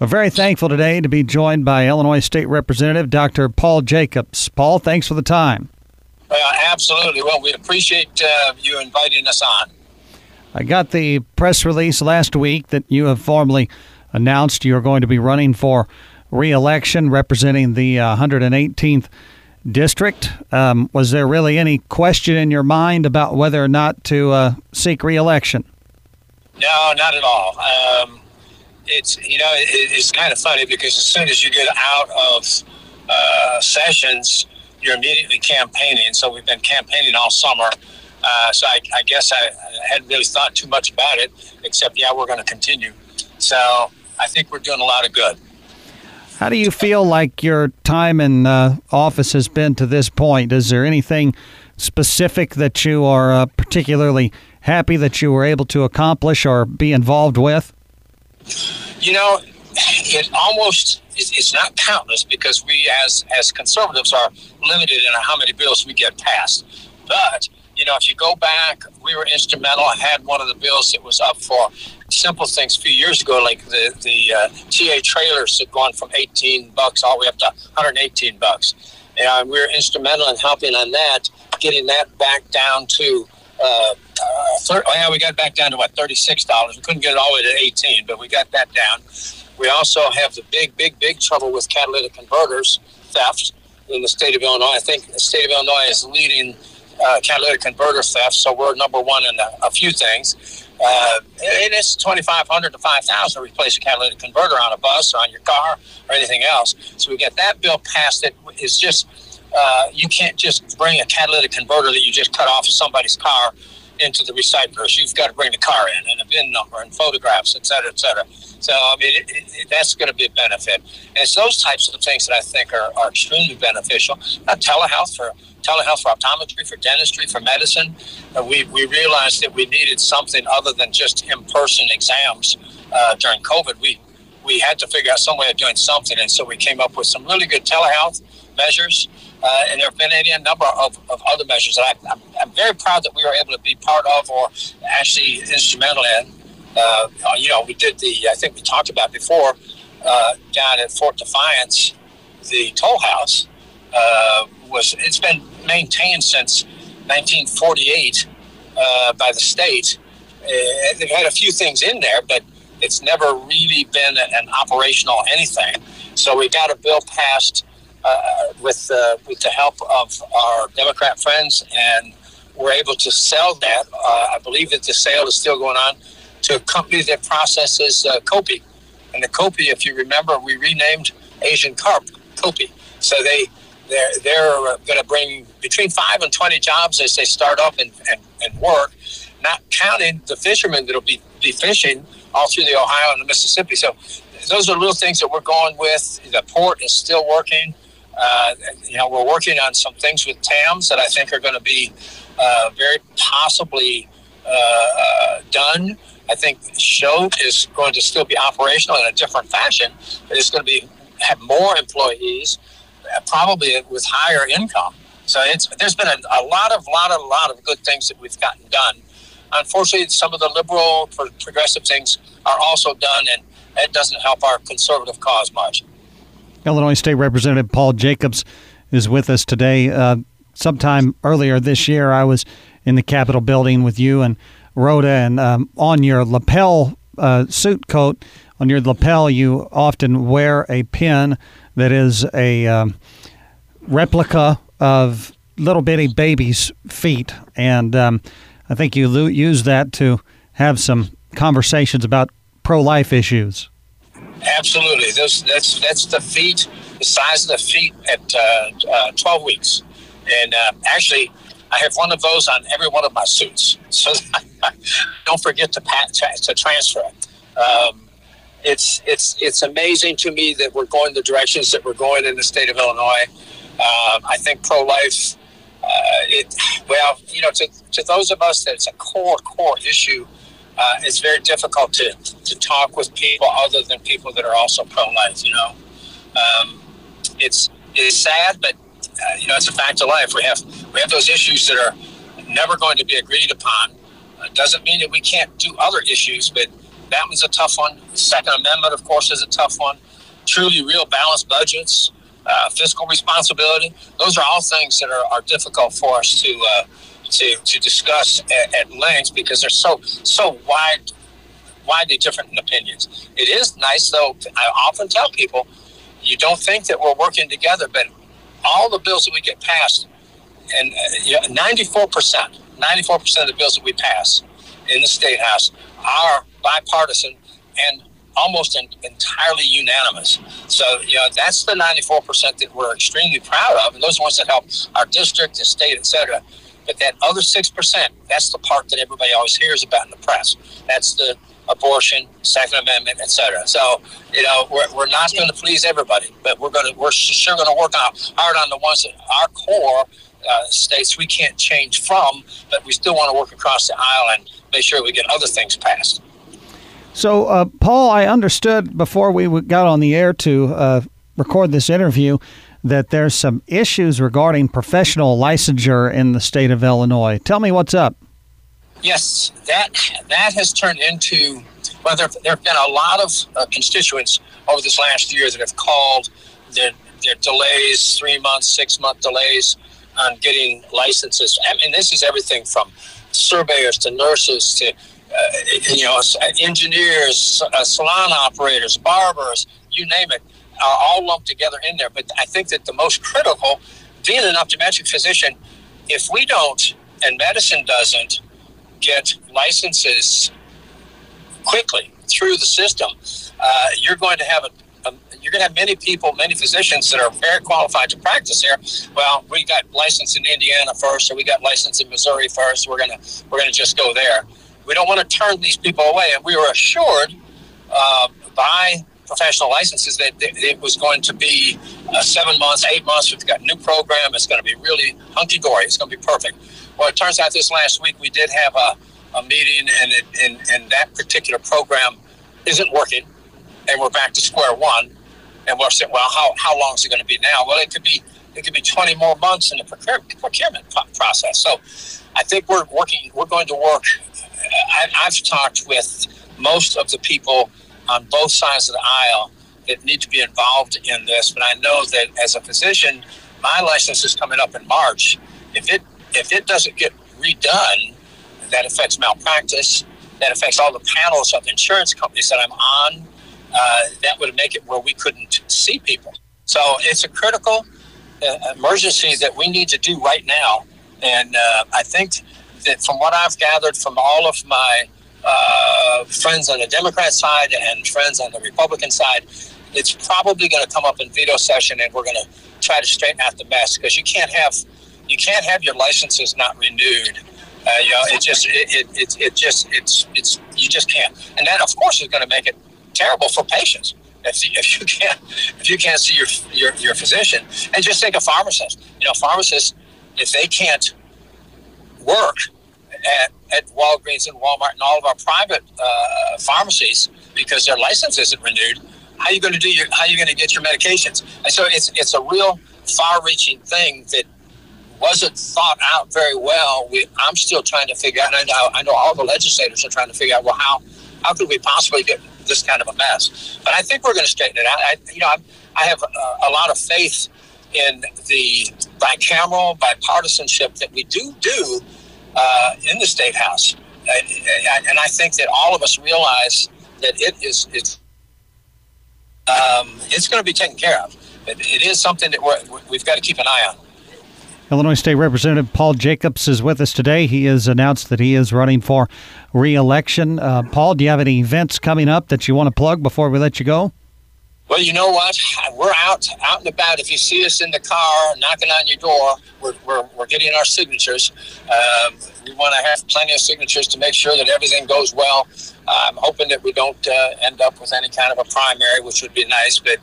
We're very thankful today to be joined by Illinois State Representative Dr. Paul Jacobs. Paul, thanks for the time. Uh, absolutely. Well, we appreciate uh, you inviting us on. I got the press release last week that you have formally announced you're going to be running for re-election representing the uh, 118th district. Um, was there really any question in your mind about whether or not to uh, seek re-election? No, not at all. Um, it's you know it, it's kind of funny because as soon as you get out of uh, sessions, you're immediately campaigning. So we've been campaigning all summer. Uh, so I, I guess I, hadn't really thought too much about it, except yeah, we're going to continue. So I think we're doing a lot of good. How do you feel like your time in uh, office has been to this point? Is there anything specific that you are uh, particularly happy that you were able to accomplish or be involved with? You know, it almost it's not countless because we as as conservatives are limited in how many bills we get passed. But you know, if you go back, we were instrumental. I had one of the bills that was up for simple things a few years ago, like the the uh, TA trailers had gone from 18 bucks all the way up to 118 bucks, and we were instrumental in helping on that, getting that back down to. Uh, 30, oh yeah, we got back down to what thirty-six dollars. We couldn't get it all the way to eighteen, but we got that down. We also have the big, big, big trouble with catalytic converters theft in the state of Illinois. I think the state of Illinois is leading uh, catalytic converter theft, so we're number one in a, a few things. Uh, it is 2500 to 5000 to replace a catalytic converter on a bus or on your car or anything else. So we get that bill passed that is just, uh, you can't just bring a catalytic converter that you just cut off of somebody's car into the recyclers. You've got to bring the car in and a VIN number and photographs, et cetera, et cetera. So, I mean, it, it, that's going to be a benefit. And it's those types of things that I think are, are extremely beneficial. Uh, telehealth for telehealth for optometry, for dentistry, for medicine. Uh, we, we realized that we needed something other than just in-person exams uh, during COVID. We, we had to figure out some way of doing something. And so we came up with some really good telehealth measures. Uh, and there have been any number of, of other measures that I, I'm, I'm, very proud that we were able to be part of or actually instrumental in. Uh, you know, we did the, I think we talked about before, uh, down at Fort Defiance, the toll house uh, was, it's been maintained since 1948 uh, by the state. Uh, they've had a few things in there, but it's never really been an operational anything. So we got a bill passed with uh, with the help of our Democrat friends, and we're able to sell that. Uh, I believe that the sale is still going on to a company that processes uh, Copi. And the Copi, if you remember, we renamed Asian carp Copi. So they they're they're going to bring between five and twenty jobs as they start up and, and, and work, not counting the fishermen that'll be, be fishing all through the Ohio and the Mississippi. So those are little things that we're going with. The port is still working. Uh, you know, we're working on some things with Tamms that I think are going to be uh, very possibly uh, done. I think Choate is going to still be operational in a different fashion, but it's going to be have more employees, probably with higher income. So it's there's been a, a lot of lot of lot of good things that we've gotten done. Unfortunately, some of the liberal progressive things are also done, and it doesn't help our conservative cause much. Illinois State Representative Paul Jacobs is with us today. Uh, sometime earlier this year, I was in the Capitol building with you and Rhoda, and um, on your lapel uh, suit coat, on your lapel, you often wear a pin that is a um, replica of little bitty babies' feet, and um, I think you lo- use that to have some conversations about pro-life issues. Absolutely. Those, that's that's the feet, the size of the feet at uh, uh, 12 weeks. And uh, actually, I have one of those on every one of my suits. So don't forget to, pat, to transfer it. Um, it's, it's, it's amazing to me that we're going the directions that we're going in the state of Illinois. Um, I think pro life, uh, it, well, you know, to, to those of us that it's a core, core issue uh, it's very difficult to, to talk with people other than people that are also pro-life. You know, um, it's it's sad, but uh, you know it's a fact of life. We have we have those issues that are never going to be agreed upon. It doesn't mean that we can't do other issues, but That one's a tough one. The Second Amendment, of course, is a tough one. Truly real balanced budgets, uh, fiscal responsibility. Those are all things that are, are difficult for us to uh, to, to discuss at, at length because they're so so wide widely different in opinions. It is nice, though. I often tell people, you don't think that we're working together, but all the bills that we get passed, and uh, ninety-four percent, ninety-four percent of the bills that we pass in the state house are bipartisan and almost in, entirely unanimous. So, you know, that's the 94% that we're extremely proud of, and those are ones that help our district, the state, et cetera. But that other 6%, that's the part that everybody always hears about in the press. That's the abortion, Second Amendment, et cetera. So, you know, we're, we're not going to please everybody, but we're going to, we're sure going to work on, hard on the ones that our core uh, states we can't change from, but we still want to work across the aisle and make sure we get other things passed. So, uh, Paul, I understood before we got on the air to uh, record this interview that there's some issues regarding professional licensure in the state of Illinois. Tell me what's up. Yes, that that has turned into well, there, there have been a lot of uh, constituents over this last year that have called their, their delays, three months, six month delays on getting licenses. I mean, this is everything from surveyors to nurses to you know engineers, uh, salon operators, barbers, you name it, are all lumped together in there. But I think that the most critical, being an optometric physician, if we don't and medicine doesn't get licenses quickly through the system, uh, you're going to have a, you're going to have many people, many physicians that are very qualified to practice here. Well, we got licensed in Indiana first, or we got licensed in Missouri first. We're gonna we're gonna just go there. We don't want to turn these people away, and we were assured uh, by professional licenses that it was going to be uh, seven months, eight months. We've got a new program. It's going to be really hunky dory. It's going to be perfect. Well, it turns out this last week we did have a, a meeting, and, it, and, and that particular program isn't working, and we're back to square one. And we're saying, well, how, how long is it going to be now? Well, it could be it could be 20 more months in the procurement process. So I think we're working, we're going to work. I've talked with most of the people on both sides of the aisle that need to be involved in this. But I know that as a physician, my license is coming up in March. If it if it doesn't get redone, that affects malpractice. That affects all the panels of insurance companies that I'm on. Uh, that would make it where we couldn't see people. So it's a critical emergency that we need to do right now. And uh, I think that from what I've gathered from all of my uh, friends on the Democrat side and friends on the Republican side, it's probably going to come up in veto session, and we're going to try to straighten out the mess because you can't have you can't have your licenses not renewed. Uh, you know, it just it, it, it, it just it's it's you just can't, and that of course is going to make it terrible for patients if, if you can't if you can't see your, your your physician. And just think of pharmacists. You know, pharmacists if they can't work at, at Walgreens and Walmart and all of our private uh, pharmacies because their license isn't renewed. How are you going to do your? How are you going to get your medications? And so it's it's a real far-reaching thing that wasn't thought out very well. We, I'm still trying to figure out. I know, I know all the legislators are trying to figure out. Well, how how could we possibly get this kind of a mess? But I think we're going to straighten it out. I, you know, I, I have a, a lot of faith in the bicameral bipartisanship that we do do uh, in the state house, and I think that all of us realize that it is it's um, it's going to be taken care of. It, it is something that we're, we've got to keep an eye on. Illinois State Representative Paul Jacobs is with us today. He has announced that he is running for reelection. Uh, Paul, do you have any events coming up that you want to plug before we let you go? Well, you know what? We're out out and about. If you see us in the car knocking on your door, we're, we're, we're getting our signatures. Um, we want to have plenty of signatures to make sure that everything goes well. I'm hoping that we don't uh, end up with any kind of a primary, which would be nice, but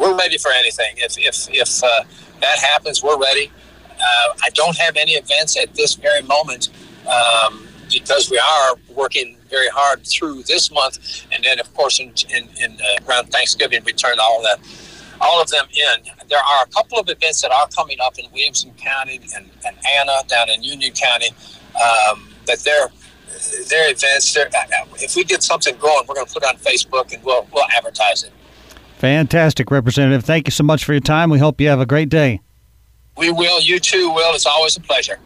we're ready for anything. If, if, if uh, that happens, we're ready. Uh, I don't have any events at this very moment um, because we are working very hard through this month, and then of course in, in, in uh, around Thanksgiving we turn all of that, all of them in. There are a couple of events that are coming up in Williamson County and, and Anna down in Union County, um, but they're their events. Their, if we get something going, we're going to put it on Facebook and we'll we'll advertise it. Fantastic, Representative. Thank you so much for your time. We hope you have a great day. We will. You too, Will. It's always a pleasure.